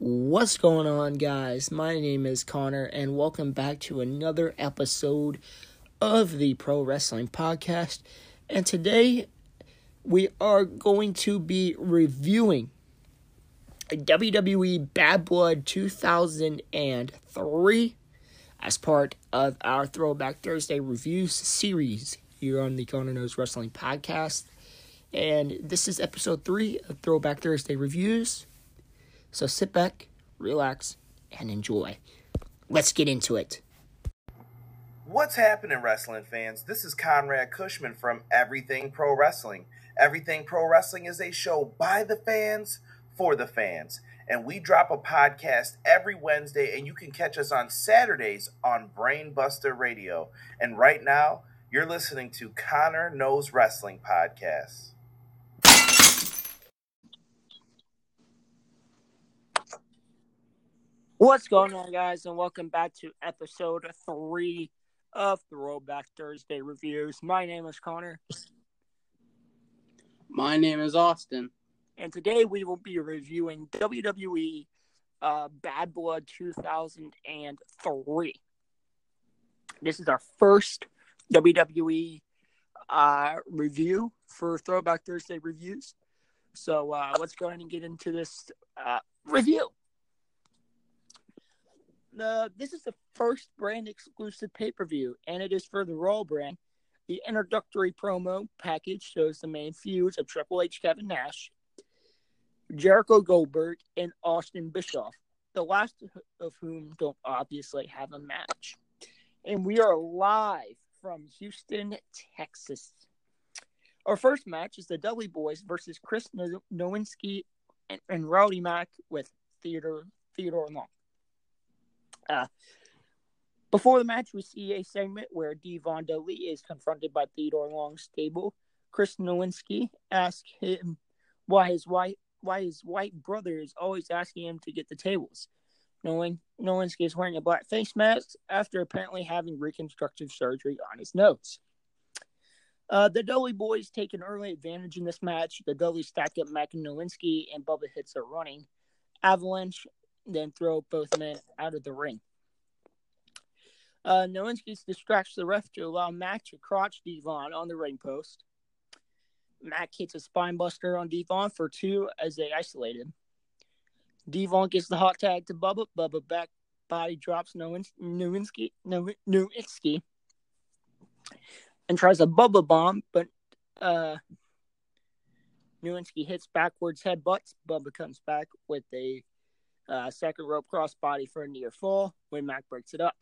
What's going on, guys? My name is Connor, and welcome back to another episode of the Pro Wrestling Podcast. And today we are going to be reviewing WWE Bad Blood 2003 as part of our Throwback Thursday reviews series here on the Connor Knows Wrestling Podcast. And this is episode three of Throwback Thursday reviews. So sit back, relax, and enjoy. Let's get into it. What's happening, wrestling fans? This is Conrad Cushman from Everything Pro Wrestling. Everything Pro Wrestling is a show by the fans for the fans. And we drop a podcast every Wednesday, and you can catch us on Saturdays on Brainbuster Radio. And right now, you're listening to Connor Knows Wrestling Podcast. What's going on, guys, and welcome back to episode three of Throwback Thursday reviews. My name is Connor, My name is Austin. and today we will be reviewing WWE uh, Bad Blood 2003. This is our first WWE uh, review for Throwback Thursday reviews. So uh, let's go ahead and get into this uh, review. The, this is the first brand exclusive pay per view, and it is for the Raw brand. The introductory promo package shows the main feuds of Triple H, Kevin Nash, Jericho Goldberg, and Austin Bischoff, the last of whom don't obviously have a match. And we are live from Houston, Texas. Our first match is the Dudley Boys versus Chris Nowinski and, and Rodney Mack with Theodore Theodore Long. Uh, before the match, we see a segment where Devon Dudley is confronted by Theodore Long's stable. Chris Nowinski asks him why his white why his white brother is always asking him to get the tables. Nowinski is wearing a black face mask after apparently having reconstructive surgery on his nose. Uh, the Dudley boys take an early advantage in this match. The Dudley stack up Mack and Nowinski, and Bubba hits a running avalanche, then throw both men out of the ring. Uh, Nowinski distracts the ref to allow Mack to crotch Devon on the ring post. Mack hits a spinebuster on Devon for two as they isolate him. Devon gets the hot tag to Bubba. Bubba back body drops Nowins- Nowinski, Now- Nowinski and tries a Bubba bomb, but uh, Nowinski hits backwards headbutts. Bubba comes back with a uh, second rope crossbody for a near fall when Mack breaks it up.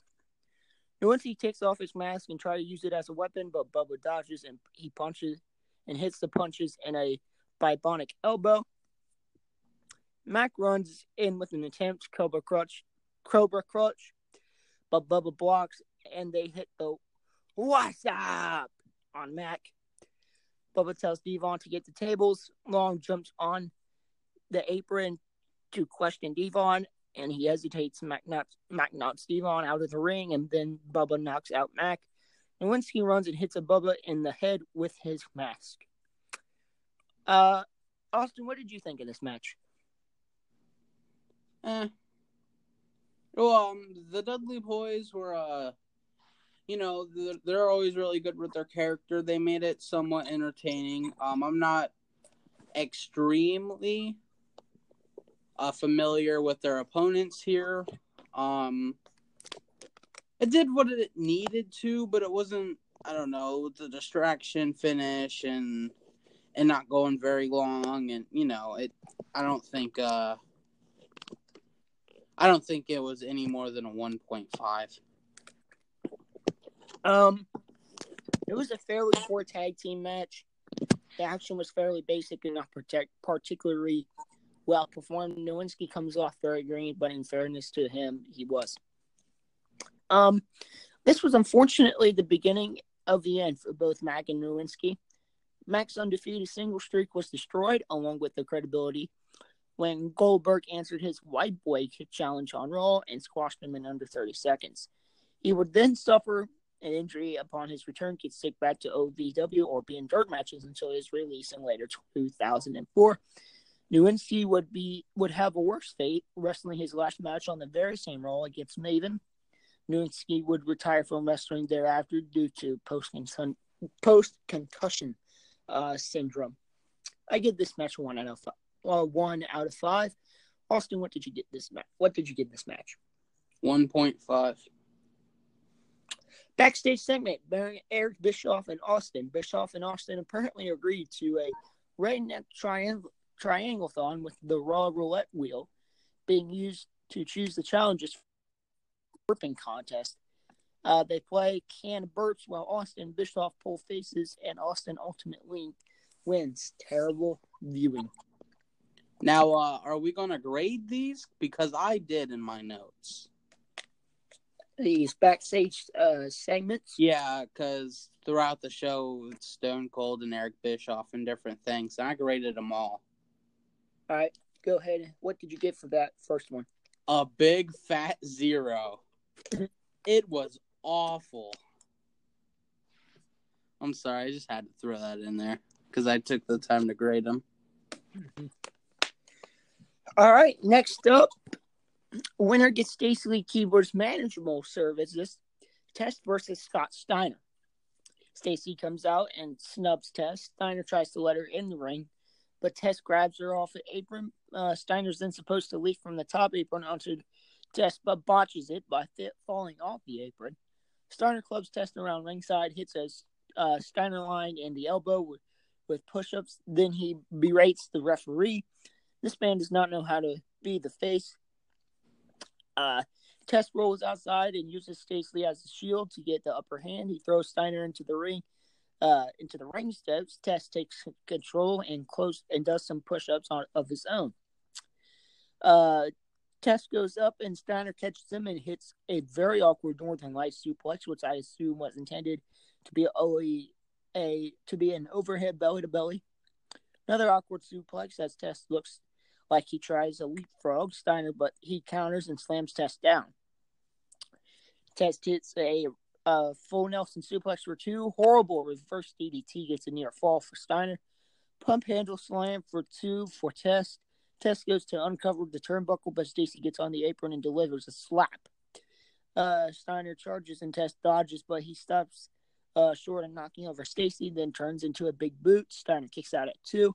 Nowinski takes off his mask and tries to use it as a weapon, but Bubba dodges and he punches and hits the punches in a Bionic elbow. Mack runs in with an attempt Cobra Clutch, Cobra Clutch, but Bubba blocks and they hit the What's up on Mack. Bubba tells Devon to get the tables. Long jumps on the apron to question Devon, and he hesitates. Mack knocks, Mack knocks Devon out of the ring, and then Bubba knocks out Mack. And once he runs and hits a Bubba in the head with his mask. Uh, Austin, what did you think of this match? Eh. Well, um, the Dudley boys were, uh, you know, they're, they're always really good with their character. They made it somewhat entertaining. Um, I'm not extremely uh, familiar with their opponents here. Um, it did what it needed to, but it wasn't. I don't know the distraction finish and and not going very long, and you know it. I don't think. Uh, I don't think it was any more than a one point five. Um, it was a fairly poor tag team match. The action was fairly basic and not protect, particularly well performed. Nowinski comes off very green, but in fairness to him, he was. Um, this was unfortunately the beginning of the end for both Mack and Nowinski. Mack's undefeated single streak was destroyed, along with the credibility, when Goldberg answered his white boy challenge on Raw and squashed him in under 30 seconds. He would then suffer an injury upon his return, get sick back to OVW or be in dirt matches until his release in later 2004. Nowinski would be would have a worse fate, wrestling his last match on the very same role against Maven. Nowinski would retire from wrestling thereafter due to post concussion uh, syndrome. I give this match one out of five. Uh, one out of five. Austin, what did you get this match? What did you get this match? One point five. Backstage segment: Eric Bischoff and Austin. Bischoff and Austin apparently agreed to a redneck triangle triangle-thon with the raw roulette wheel being used to choose the challenges for burping contest. Uh, they play canned burps while Austin Bischoff pull faces, and Austin ultimately wins. Terrible viewing. Now, uh, are we going to grade these? Because I did in my notes. These backstage uh, segments? Yeah, because throughout the show, Stone Cold and Eric Bischoff and different things. And I graded them all. All right, go ahead. What did you get for that first one? A big fat zero. it was awful. I'm sorry, I just had to throw that in there because I took the time to grade them. Mm-hmm. All right, next up, winner gets Stacy Lee Keibler's manageable services. Test versus Scott Steiner. Stacy comes out and snubs Test. Steiner tries to let her in the ring, but Test grabs her off the apron. Uh, Steiner's then supposed to leap from the top apron onto Test, but botches it by falling off the apron. Steiner clubs Test around ringside, hits a uh, Steiner line and the elbow with, with push ups. Then he berates the referee. This man does not know how to be the face. Uh, Test rolls outside and uses Stacey as a shield to get the upper hand. He throws Steiner into the ring uh, into the ring steps, Test takes control and close and does some push-ups on of his own. Uh, Test goes up and Steiner catches him and hits a very awkward Northern Lights suplex, which I assume was intended to be only a to be an overhead belly to belly. Another awkward suplex as Test looks like he tries a leapfrog Steiner, but he counters and slams Test down. Test hits a uh, full Nelson suplex for two. Horrible reverse DDT gets a near fall for Steiner. Pump handle slam for two for Test. Test goes to uncover the turnbuckle, but Stacy gets on the apron and delivers a slap. Uh, Steiner charges and Test dodges, but he stops uh, short of knocking over Stacy, then turns into a big boot. Steiner kicks out at two.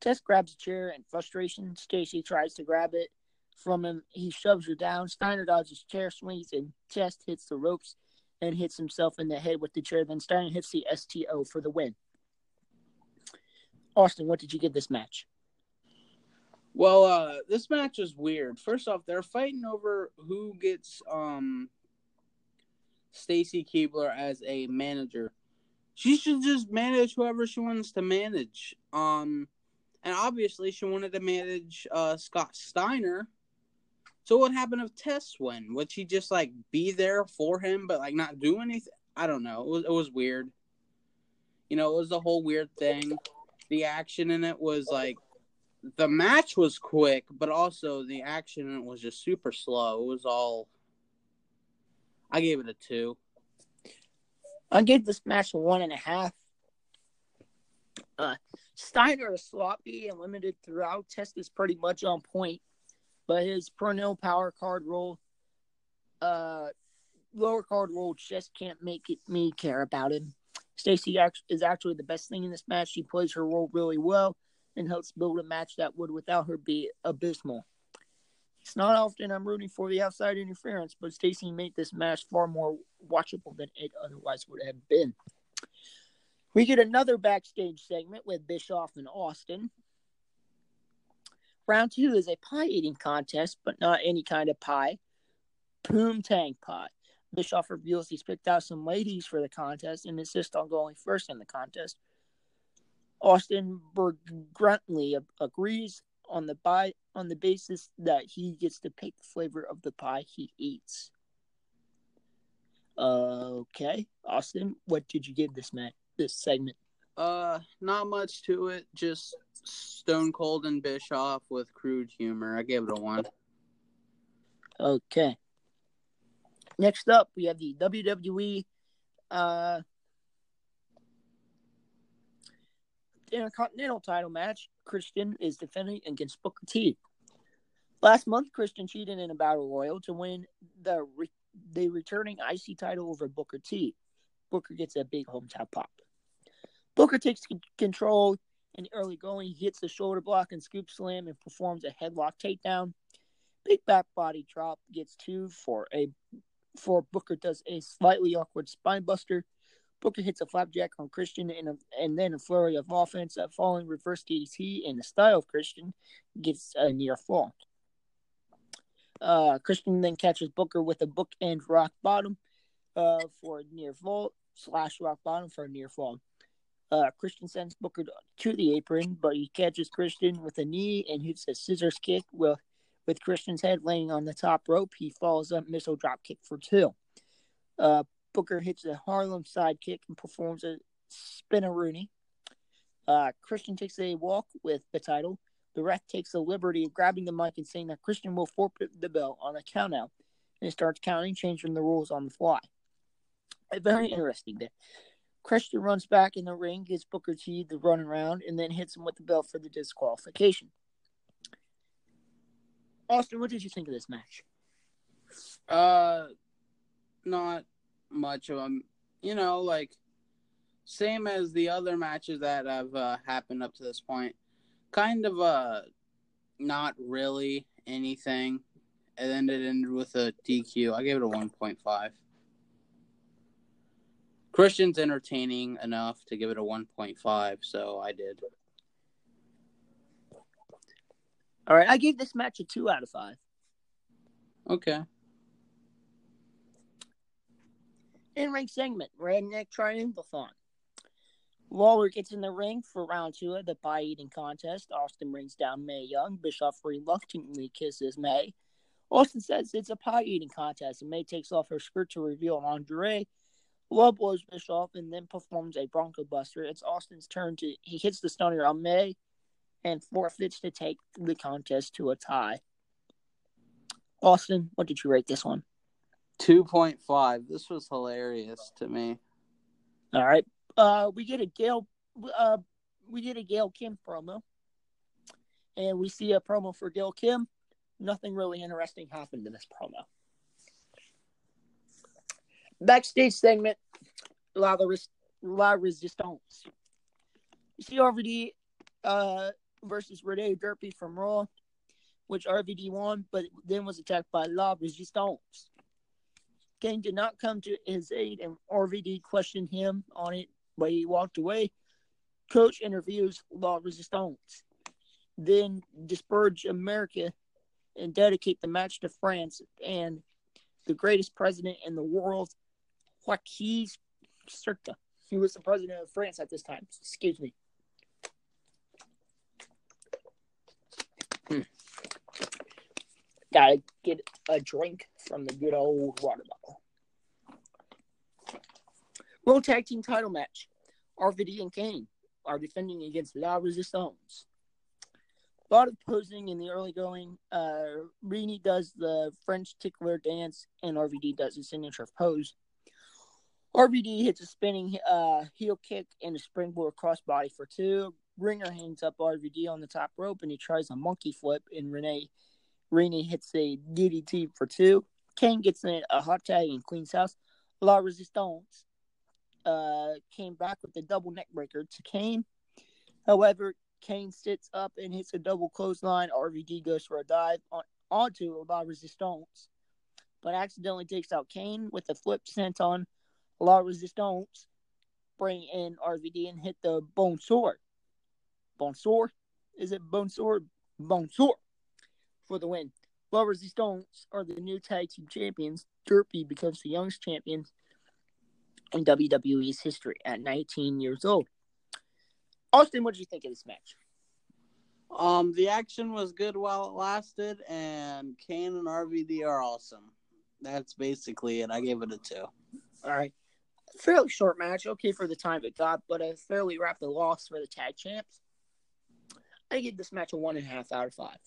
Test grabs a chair in frustration. Stacy tries to grab it from him. He shoves her down. Steiner dodges chair swings and Test hits the ropes and hits himself in the head with the chair. Then Steiner hits the STO for the win. Austin, what did you give this match? Well, uh, this match is weird. First off, they're fighting over who gets um Stacy Keibler as a manager. She should just manage whoever she wants to manage. Um, and obviously she wanted to manage uh Scott Steiner so what happened if Test win? Would she just like be there for him, but like not do anything? I don't know. It was it was weird. You know, it was the whole weird thing. The action in it was like the match was quick, but also the action in it was just super slow. It was all. I gave it a two. I gave this match a one and a half. Uh, Steiner is sloppy and limited throughout. Test is pretty much on point but his perennial power card roll, uh, lower card roll just can't make it me care about him. Stacy is actually the best thing in this match. She plays her role really well and helps build a match that would, without her, be abysmal. It's not often I'm rooting for the outside interference, but Stacy made this match far more watchable than it otherwise would have been. We get another backstage segment with Bischoff and Austin. Round two is a pie eating contest, but not any kind of pie. Poom Poontang pie. Bischoff reveals he's picked out some ladies for the contest and insists on going first in the contest. Austin begrudgingly agrees on the buy on the basis that he gets to pick the flavor of the pie he eats. Okay, Austin, what did you give this man this segment? Uh, not much to it. Just Stone Cold and Bischoff with crude humor. I gave it a one. Okay. Next up, we have the WWE uh, Intercontinental title match. Christian is defending against Booker T. Last month, Christian cheated in a battle royal to win the re- the returning IC title over Booker T. Booker gets a big hometown pop. Booker takes control in the early going. He hits the shoulder block and scoop slam and performs a headlock takedown. Big back body drop gets two for a for Booker does a slightly awkward spine buster. Booker hits a flapjack on Christian and, a, and then a flurry of offense. A falling reverse DDT in the style of Christian gets a near fall. Uh, Christian then catches Booker with a bookend rock bottom uh, for a near fall slash rock bottom for a near fall. Uh, Christian sends Booker to the apron, but he catches Christian with a knee and hits a scissors kick with, with Christian's head laying on the top rope. He follows up missile drop kick for two. Uh, Booker hits a Harlem sidekick and performs a spinneroonie. Uh, Christian takes a walk with the title. The ref takes the liberty of grabbing the mic and saying that Christian will forfeit the belt on a countout and starts counting, changing the rules on the fly. Very interesting there. Christian runs back in the ring, gives Booker T the run around, and then hits him with the belt for the disqualification. Austin, what did you think of this match? Uh, not much of them. You know, like same as the other matches that have uh, happened up to this point. Kind of uh, not really anything, and then it ended with a DQ. I gave it a one point five. Christian's entertaining enough to give it a one point five, so I did. All right, I gave this match a two out of five. Okay. In ring segment, Redneck Triumphathon. Lawler gets in the ring for round two of the pie eating contest. Austin brings down Mae Young. Bischoff reluctantly kisses Mae. Austin says it's a pie eating contest, and Mae takes off her skirt to reveal lingerie. Low blows Bischoff and then performs a Bronco Buster. It's Austin's turn to he hits the stunner on Mae and forfeits to take the contest to a tie. Austin, what did you rate this one? Two point five. This was hilarious to me. All right. Uh, we get a Gail. Uh, we get a Gail Kim promo, and we see a promo for Gail Kim. Nothing really interesting happened in this promo. Backstage segment. La, Res- La Resistance. You see RVD uh, versus Rene Dupree from Raw, which RVD won, but then was attacked by La Resistance. Kane did not come to his aid, and RVD questioned him on it, but he walked away. Coach interviews La Resistance, then disperse America and dedicate the match to France and the greatest president in the world, Jacques Chirac. He was the president of France at this time. Excuse me. Hmm. Gotta get a drink from the good old water bottle. World Tag Team title match. RVD and Kane are defending against La Resistance. A lot of posing in the early going. Uh, Rene does the French tickler dance, and RVD does his signature pose. RVD hits a spinning uh, heel kick and a springboard crossbody for two. Grenier hangs up RVD on the top rope, and he tries a monkey flip, and Renee Rini hits a DDT for two. Kane gets in a hot tag and cleans house. La Resistance uh, came back with a double neck breaker to Kane. However, Kane sits up and hits a double clothesline. RVD goes for a dive on, onto La Resistance, but accidentally takes out Kane with a flip senton La Resistance. Bring in RVD and hit the Bone Sword. Bone Sword? Is it Bone Sword? Bone Sword for the win. La Resistance are the new tag team champions. Dupree becomes the youngest champion in WWE's history at 19 years old. Austin, what did you think of this match? Um, the action was good while it lasted, and Kane and RVD are awesome. That's basically it. I gave it a two. All right. Fairly short match, okay for the time it got, but a fairly rapid loss for the tag champs. I give this match a one and a half out of five.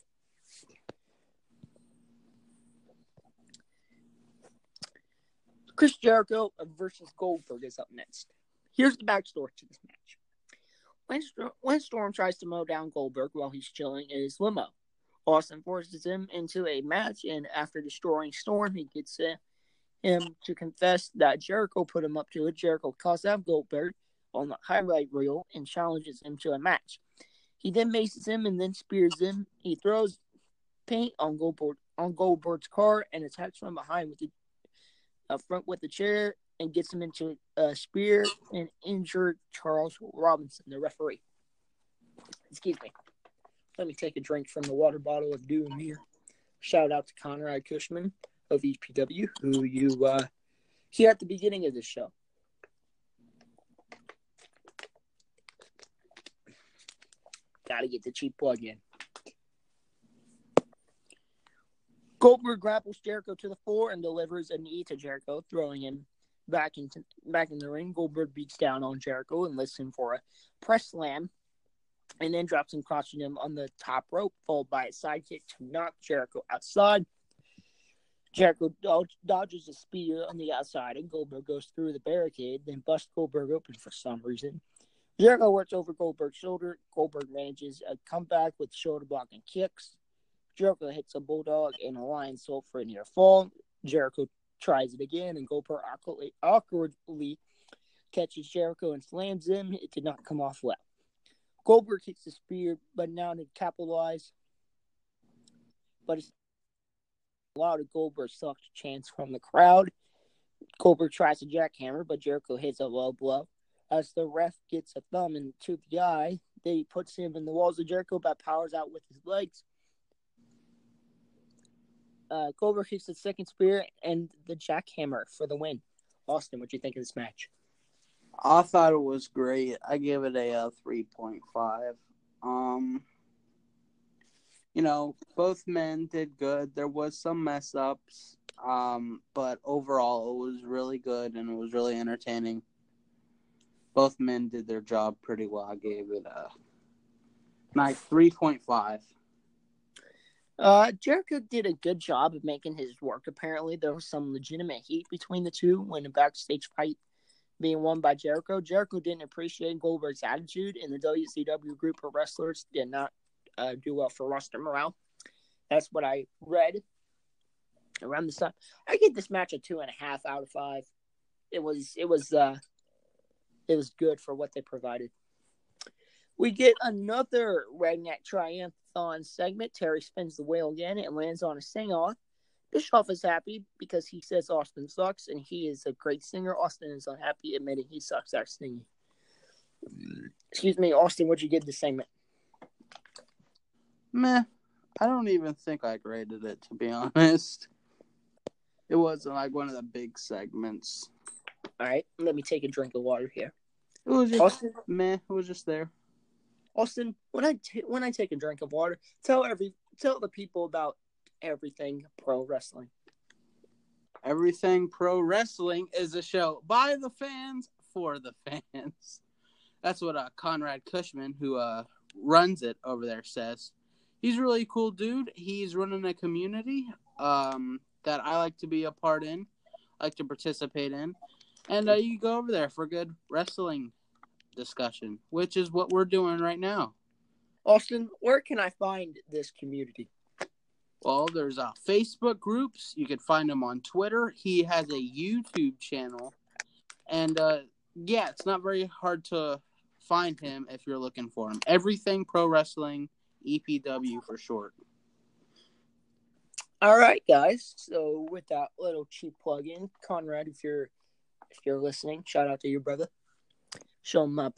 Chris Jericho versus Goldberg is up next. Here's the backstory to this match. when, when Storm tries to mow down Goldberg while he's chilling in his limo, Austin forces him into a match, and after destroying Storm, he gets uh, him to confess that Jericho put him up to it. Jericho calls out Goldberg on the highlight reel and challenges him to a match. He then maces him and then spears him. He throws paint on Goldberg on Goldberg's car and attacks from behind with the uh, front with the chair and gets him into a spear and injured Charles Robinson, the referee. Excuse me. Let me take a drink from the water bottle of doom here. Shout out to Conrad Cushman of EPW, who you uh, hear at the beginning of the show. Gotta get the cheap plug in. Goldberg grapples Jericho to the floor and delivers a knee to Jericho, throwing him back into back in the ring. Goldberg beats down on Jericho and lifts him for a press slam, and then drops him, crushing him on the top rope, followed by a sidekick to knock Jericho outside. Jericho dodges a spear on the outside, and Goldberg goes through the barricade, then busts Goldberg open for some reason. Jericho works over Goldberg's shoulder. Goldberg manages a comeback with shoulder block and kicks. Jericho hits a bulldog and a Lionsault for a near fall. Jericho tries it again, and Goldberg awkwardly, awkwardly catches Jericho and slams him. It did not come off well. Goldberg hits the spear, but now to capitalize. But it's a Goldberg sucked chance from the crowd. Goldberg tries to jackhammer, but Jericho hits a low blow. As the ref gets a thumb into the eye, they puts him in the walls of Jericho, but powers out with his legs. Uh, Goldberg hits the second spear and the jackhammer for the win. Austin, what do you think of this match? I thought it was great. I give it a, a uh, three point five. Um, you know, both men did good. There was some mess ups, um, but overall it was really good and it was really entertaining. Both men did their job pretty well. I gave it a like three point five. Uh, Jericho did a good job of making his work. Apparently, there was some legitimate heat between the two when a backstage fight being won by Jericho. Jericho didn't appreciate Goldberg's attitude, and the WCW group of wrestlers did not uh, do well for roster morale. That's what I read around this time. I give this match a two and a half out of five. It was it was uh it was good for what they provided. We get another Redneck Triumph-thon segment. Terry spins the wheel again and lands on a sing off. Bischoff is happy because he says Austin sucks and he is a great singer. Austin is unhappy admitting he sucks at singing. Excuse me, Austin, what'd you give the segment? Meh. I don't even think I graded it to be honest. It wasn't like one of the big segments. All right, let me take a drink of water here. It was just Austin, meh. It was just there. Austin, when I t- when I take a drink of water, tell every tell the people about everything pro wrestling. Everything pro wrestling is a show by the fans for the fans. That's what uh, Conrad Cushman, who uh, runs it over there, says he's a really cool dude. He's running a community um, that I like to be a part in, like to participate in, and uh, you go over there for good wrestling discussion, which is what we're doing right now. Austin, where can I find this community? Well, there's uh, Facebook groups. You can find him on Twitter. He has a YouTube channel, and uh, yeah, it's not very hard to find him if you're looking for him. Everything Pro Wrestling EPW for short. All right, guys. So with that little cheap plug-in, Conrad, if you're if you're listening, shout out to your brother. Show him up,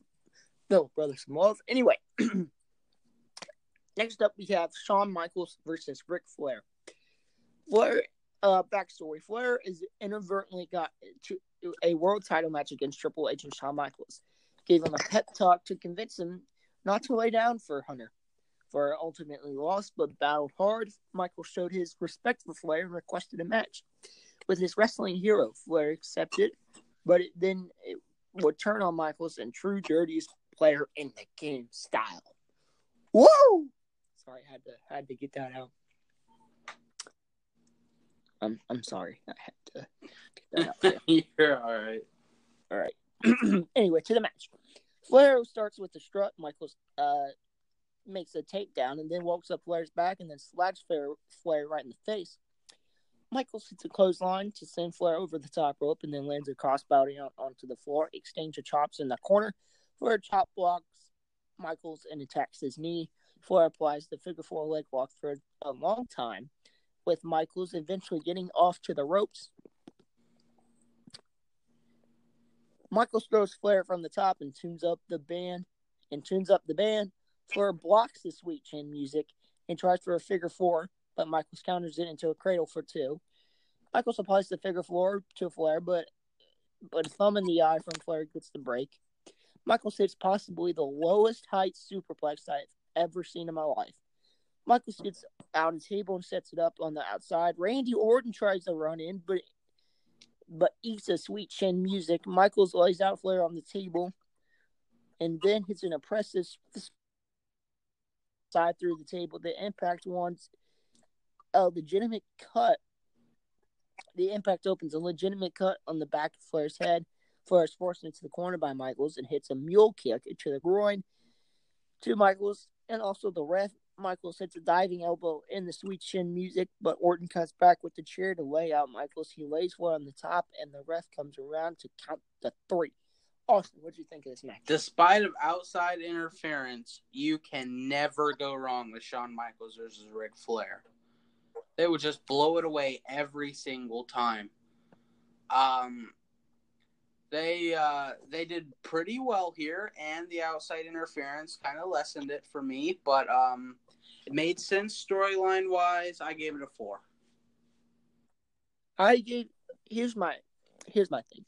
no brother some love. Anyway, next up we have Shawn Michaels versus Ric Flair. Flair, uh, backstory: Flair is inadvertently got to a world title match against Triple H and Shawn Michaels. Gave him a pep talk to convince him not to lay down for Hunter. Flair ultimately lost, but battled hard. Michael showed his respect for Flair and requested a match with his wrestling hero. Flair accepted, but it, then it would turn on Michaels and true dirtiest player in the game style. Whoa! Sorry, I had to had to get that out. I'm I'm sorry. I had to get that out. You're all right. All right. anyway, to the match. Flair starts with the strut. Michaels uh, makes a takedown and then walks up Flair's back and then slaps Flair, Flair right in the face. Michaels hits a clothesline to send Flair over the top rope and then lands a crossbody on, onto the floor. Exchange of chops in the corner. Flair chop blocks Michaels and attacks his knee. Flair applies the figure four leg lock for a long time, with Michaels eventually getting off to the ropes. Michaels throws Flair from the top and tunes up the band and tunes up the band. Flair blocks the sweet chin music and tries for a figure four, but Michaels counters it into a cradle for two. Michaels applies the figure four to Flair, but but a thumb in the eye from Flair gets the break. Michaels hits possibly the lowest height superplex I've ever seen in my life. Michaels gets out the table and sets it up on the outside. Randy Orton tries to run in, but but eats a sweet chin music. Michaels lays out Flair on the table and then hits an impressive side through the table. The impact wants a legitimate cut. The impact opens a legitimate cut on the back of Flair's head. Flair is forced into the corner by Michaels and hits a mule kick into the groin to Michaels and also the ref. Michaels hits a diving elbow in the sweet chin music, but Orton cuts back with the chair to lay out Michaels. He lays one on the top, and the ref comes around to count the three. Austin, what do you think of this match? Despite of outside interference, you can never go wrong with Shawn Michaels versus Ric Flair. They would just blow it away every single time. Um, they uh, they did pretty well here, and the outside interference kind of lessened it for me, but um, it made sense storyline wise. I gave it a four. I gave here's my here's my thing.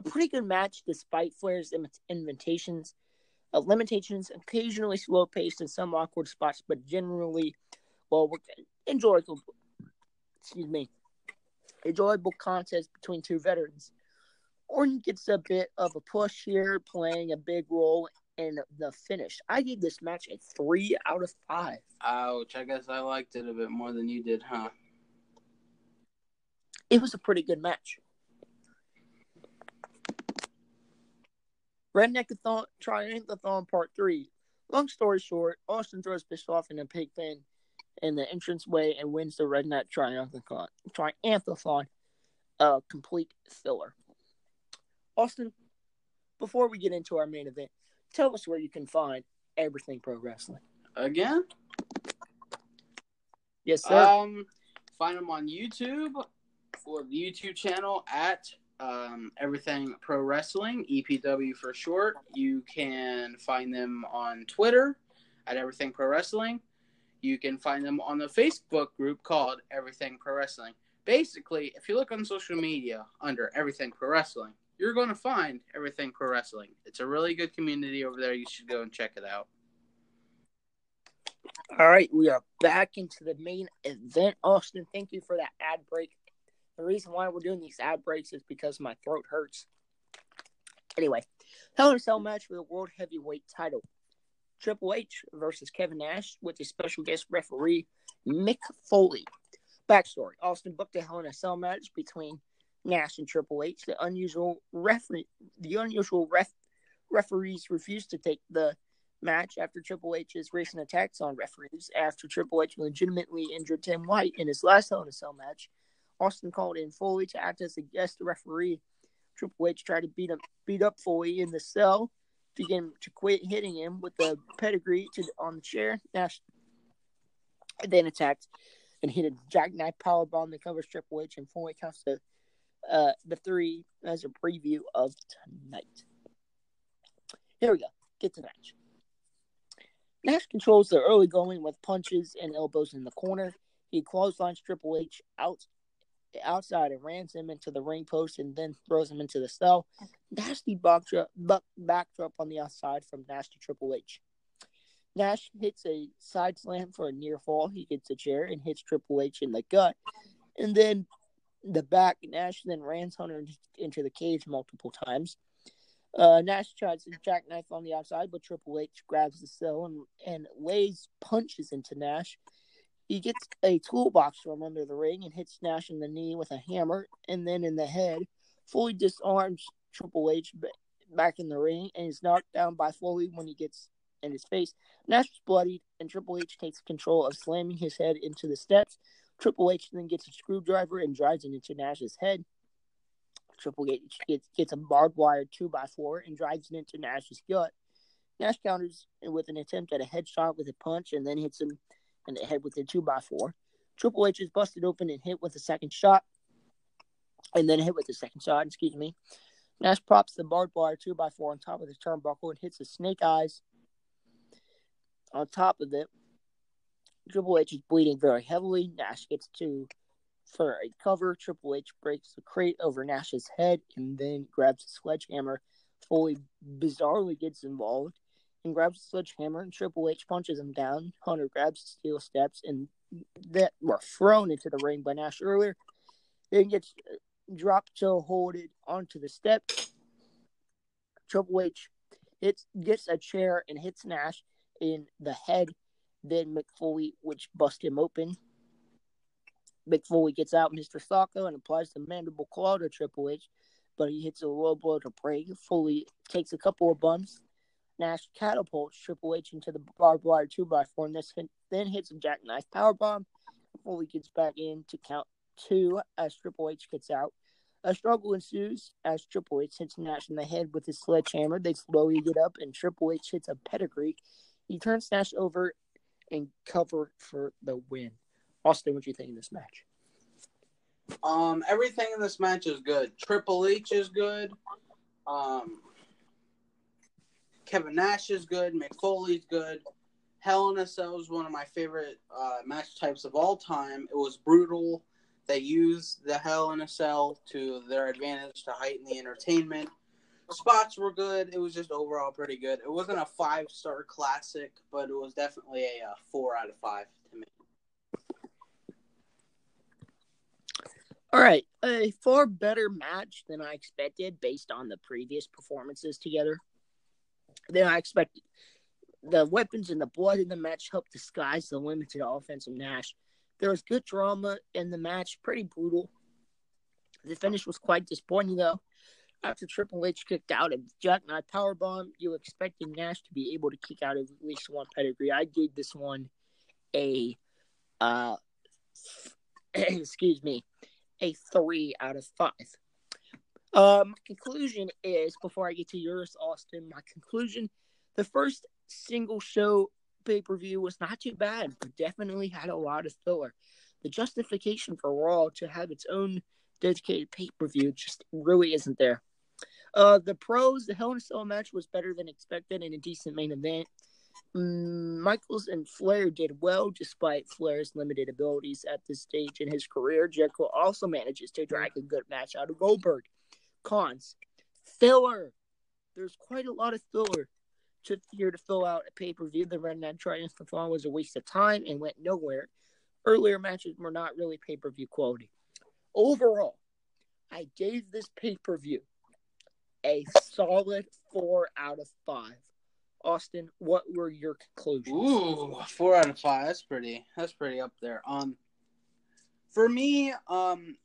A pretty good match despite Flair's invitations, uh, limitations, occasionally slow paced in some awkward spots, but generally well enjoyable. Excuse me, enjoyable contest between two veterans. Orton gets a bit of a push here, playing a big role in the finish. I gave this match a three out of five. Ouch! I guess I liked it a bit more than you did, huh? It was a pretty good match. Redneckathon Triumphathon Part 3. Long story short, Austin throws Bischoff in a pig pen in the entranceway and wins the Redneck Triumphathon. Triumphathon, a complete filler. Austin, before we get into our main event, tell us where you can find everything pro wrestling. Again? Yes, sir. Um, find them on YouTube or the YouTube channel at um, Everything Pro Wrestling, EPW for short. You can find them on Twitter at Everything Pro Wrestling. You can find them on the Facebook group called Everything Pro Wrestling. Basically, if you look on social media under Everything Pro Wrestling, you're going to find everything pro wrestling. It's a really good community over there. You should go and check it out. All right, we are back into the main event. Austin, thank you for that ad break. The reason why we're doing these ad breaks is because my throat hurts. Anyway, Hell in a Cell match for the World Heavyweight title. Triple H versus Kevin Nash with a special guest referee, Mick Foley. Backstory Austin booked a Hell in a Cell match between Nash and Triple H. The unusual referee, the unusual ref, referees refused to take the match after Triple H's recent attacks on referees. After Triple H legitimately injured Tim White in his last Hell in a Cell match, Austin called in Foley to act as a guest referee. Triple H tried to beat him, beat up Foley in the cell to get him to quit hitting him with the pedigree to on the chair. Nash then attacked and hit a jackknife powerbomb that covers Triple H, and Foley counts the uh, the three as a preview of tonight. Here we go. Get to the match. Nash controls the early going with punches and elbows in the corner. He clotheslines Triple H out outside and rams him into the ring post and then throws him into the cell. Nasty backdrop, back backdrop on the outside from Nash to Triple H. Nash hits a side slam for a near fall. He gets a chair and hits Triple H in the gut, and then the back. Nash then rams Hunter into the cage multiple times. Uh, Nash tries to jackknife on the outside, but Triple H grabs the cell and, and lays punches into Nash. He gets a toolbox from under the ring and hits Nash in the knee with a hammer and then in the head. Foley disarms Triple H, back in the ring and is knocked down by Foley when he gets in his face. Nash is bloodied, and Triple H takes control of slamming his head into the steps. Triple H then gets a screwdriver and drives it into Nash's head. Triple H gets, gets a barbed wire 2x4 and drives it into Nash's gut. Nash counters with an attempt at a headshot with a punch and then hits him in the head with a two by four. Triple H is busted open and hit with a second shot, and then hit with the second shot, excuse me. Nash props the barbed wire two by four on top of the turnbuckle and hits the snake eyes on top of it. Triple H is bleeding very heavily. Nash gets to for a cover. Triple H breaks the crate over Nash's head and then grabs a sledgehammer. Foley bizarrely gets involved and grabs a sledgehammer, and Triple H punches him down. Hunter grabs the steel steps and that were thrown into the ring by Nash earlier. Then gets dropped to hold it onto the steps. Triple H hits, gets a chair and hits Nash in the head. Then Mick Foley, which busts him open. Mick Foley gets out Mr. Socko and applies the mandible claw to Triple H, but he hits a low blow to break. Foley takes a couple of bumps. Nash catapults Triple H into the barbed wire 2x4 and this hit, then hits a jackknife powerbomb. Foley gets back in to count two as Triple H gets out. A struggle ensues as Triple H hits Nash in the head with his sledgehammer. They slowly get up, and Triple H hits a pedigree. He turns Nash over and cover for the win. Austin, what do you think of this match? Um, everything in this match is good. Triple H is good. Um, Kevin Nash is good. Mick Foley's good. Hell in a Cell is one of my favorite uh, match types of all time. It was brutal. They used the Hell in a Cell to their advantage to heighten the entertainment. Spots were good. It was just overall pretty good. It wasn't a five star classic, but it was definitely a, a four out of five to me. All right, a far better match than I expected based on the previous performances together. Than I expected. The weapons and the blood in the match helped disguise the limited offense of Nash. There was good drama in the match, pretty brutal. The finish was quite disappointing, though. After Triple H kicked out a jackknife powerbomb, you expected Nash to be able to kick out of at least one pedigree. I gave this one a, uh, excuse me, a three out of five. Uh, my conclusion is before I get to yours, Austin. My conclusion: the first single show pay per view was not too bad, but definitely had a lot of filler. The justification for Raw to have its own dedicated pay per view just really isn't there. Uh, the pros: the Hell in a Cell match was better than expected and a decent main event. Mm, Michaels and Flair did well despite Flair's limited abilities at this stage in his career. Jericho also manages to drag a good match out of Goldberg. Cons filler. There's quite a lot of filler to here to fill out a pay per view. The Redneck Triumphathon was a waste of time and went nowhere. Earlier matches were not really pay per view quality. Overall, I gave this pay per view a solid four out of five. Austin, what were your conclusions? Ooh, four out of five. That's pretty. That's pretty up there. Um, for me, um,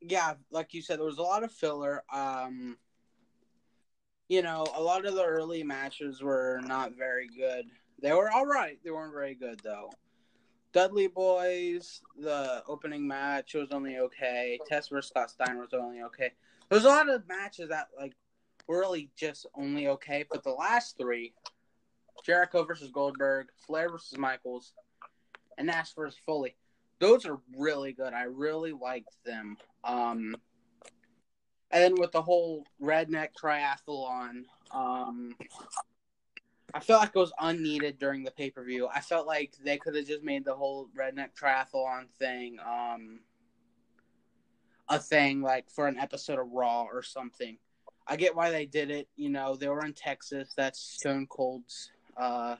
yeah, like you said, there was a lot of filler. Um, you know, a lot of the early matches were not very good. They were all right. They weren't very good though. Dudley Boys, the opening match was only okay. Test versus Scott Steiner was only okay. There's a lot of matches that like were really just only okay, but the last three, Jericho versus Goldberg, Flair versus Michaels, and Nash versus Foley, those are really good. I really liked them. Um, and then with the whole redneck triathlon, um, I felt like it was unneeded during the pay per view. I felt like they could have just made the whole redneck triathlon thing um, a thing, like for an episode of Raw or something. I get why they did it. You know, they were in Texas. That's Stone Cold's, uh,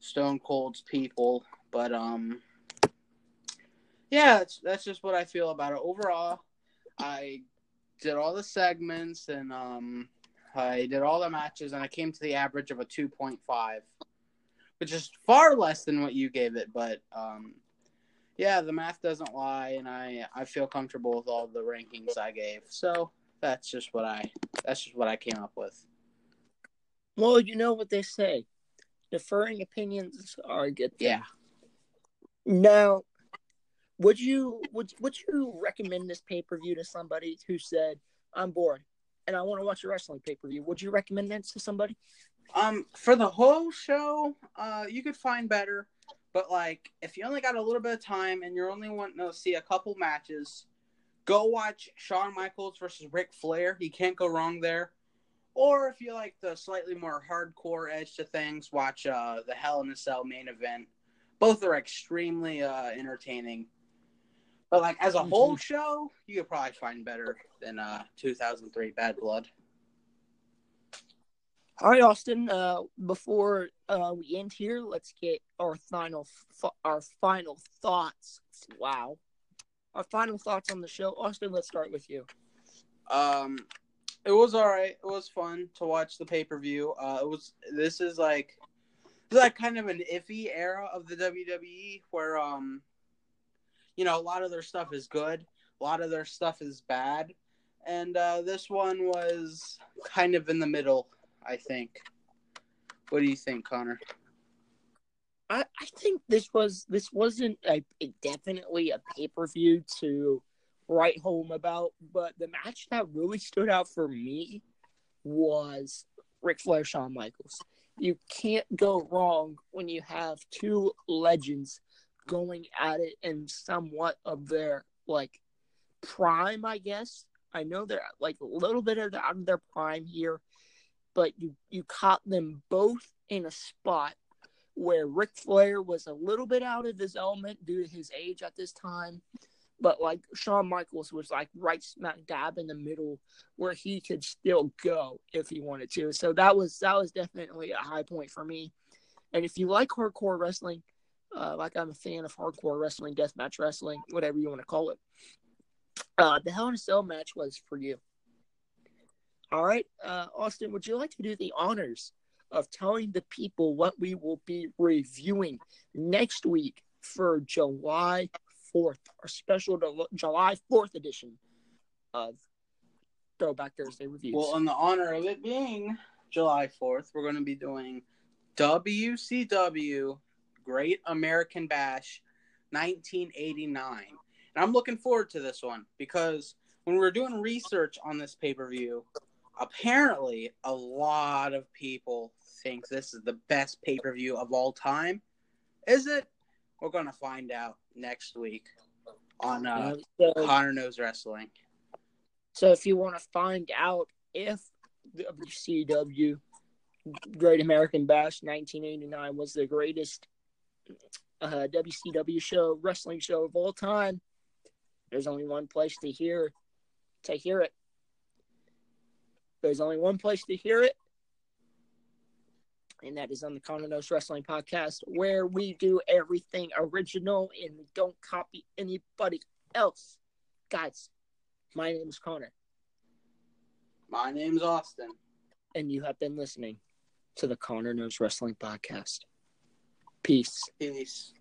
Stone Cold's people. But um, yeah, that's that's just what I feel about it. Overall, I did all the segments and um, I did all the matches, and I came to the average of a two point five, which is far less than what you gave it. But um, yeah, the math doesn't lie, and I I feel comfortable with all the rankings I gave. So That's just what I that's just what I came up with. Well, you know what they say. Deferring opinions are a good thing. Yeah. Now, would you would would you recommend this pay per view to somebody who said, I'm bored and I want to watch a wrestling pay per view? Would you recommend that to somebody? Um, for the whole show, uh, you could find better, but like if you only got a little bit of time and you're only wanting to see a couple matches, go watch Shawn Michaels versus Ric Flair. You can't go wrong there. Or if you like the slightly more hardcore edge to things, watch uh, the Hell in a Cell main event. Both are extremely uh, entertaining. But like as a Mhm. whole show, you could probably find better than uh, 2003 Bad Blood. All right, Austin. Uh, before uh, we end here, let's get our final our final thoughts. Wow, our final thoughts on the show. Austin, let's start with you. Um, it was all right. It was fun to watch the pay per view. Uh, it was. This is like, this is like kind of an iffy era of the WWE where um, you know, a lot of their stuff is good, a lot of their stuff is bad, and uh, this one was kind of in the middle. I think. What do you think, Connor? I, I think this was this wasn't a, a definitely a pay per view to write home about, but the match that really stood out for me was Ric Flair Shawn Michaels. You can't go wrong when you have two legends going at it in somewhat of their like prime, I guess. I know they're like a little bit of out of their prime here, but you you caught them both in a spot where Ric Flair was a little bit out of his element due to his age at this time, but like Shawn Michaels was like right smack dab in the middle where he could still go if he wanted to. So that was that was definitely a high point for me. And if you like hardcore wrestling, uh, like I'm a fan of hardcore wrestling, deathmatch wrestling, whatever you want to call it, uh, the Hell in a Cell match was for you. All right, uh, Austin, would you like to do the honors of telling the people what we will be reviewing next week for July 4th, our special Del- July 4th edition of Throwback Thursday reviews? Well, in the honor of it being July 4th, we're going to be doing WCW Great American Bash 1989. And I'm looking forward to this one because when we were doing research on this pay per view, apparently a lot of people think this is the best pay per view of all time. Is it? We're going to find out next week on uh, so, Connor Knows Wrestling. so if you want to find out if WCW Great American Bash 1989 was the greatest uh, WCW show, wrestling show of all time, there's only one place to hear to hear it. There's only one place to hear it, and that is on the Connor Knows Wrestling podcast, where we do everything original and we don't copy anybody else. Guys, my name is Connor, My name's Austin. and you have been listening to the Connor Knows Wrestling podcast. Peace. Peace.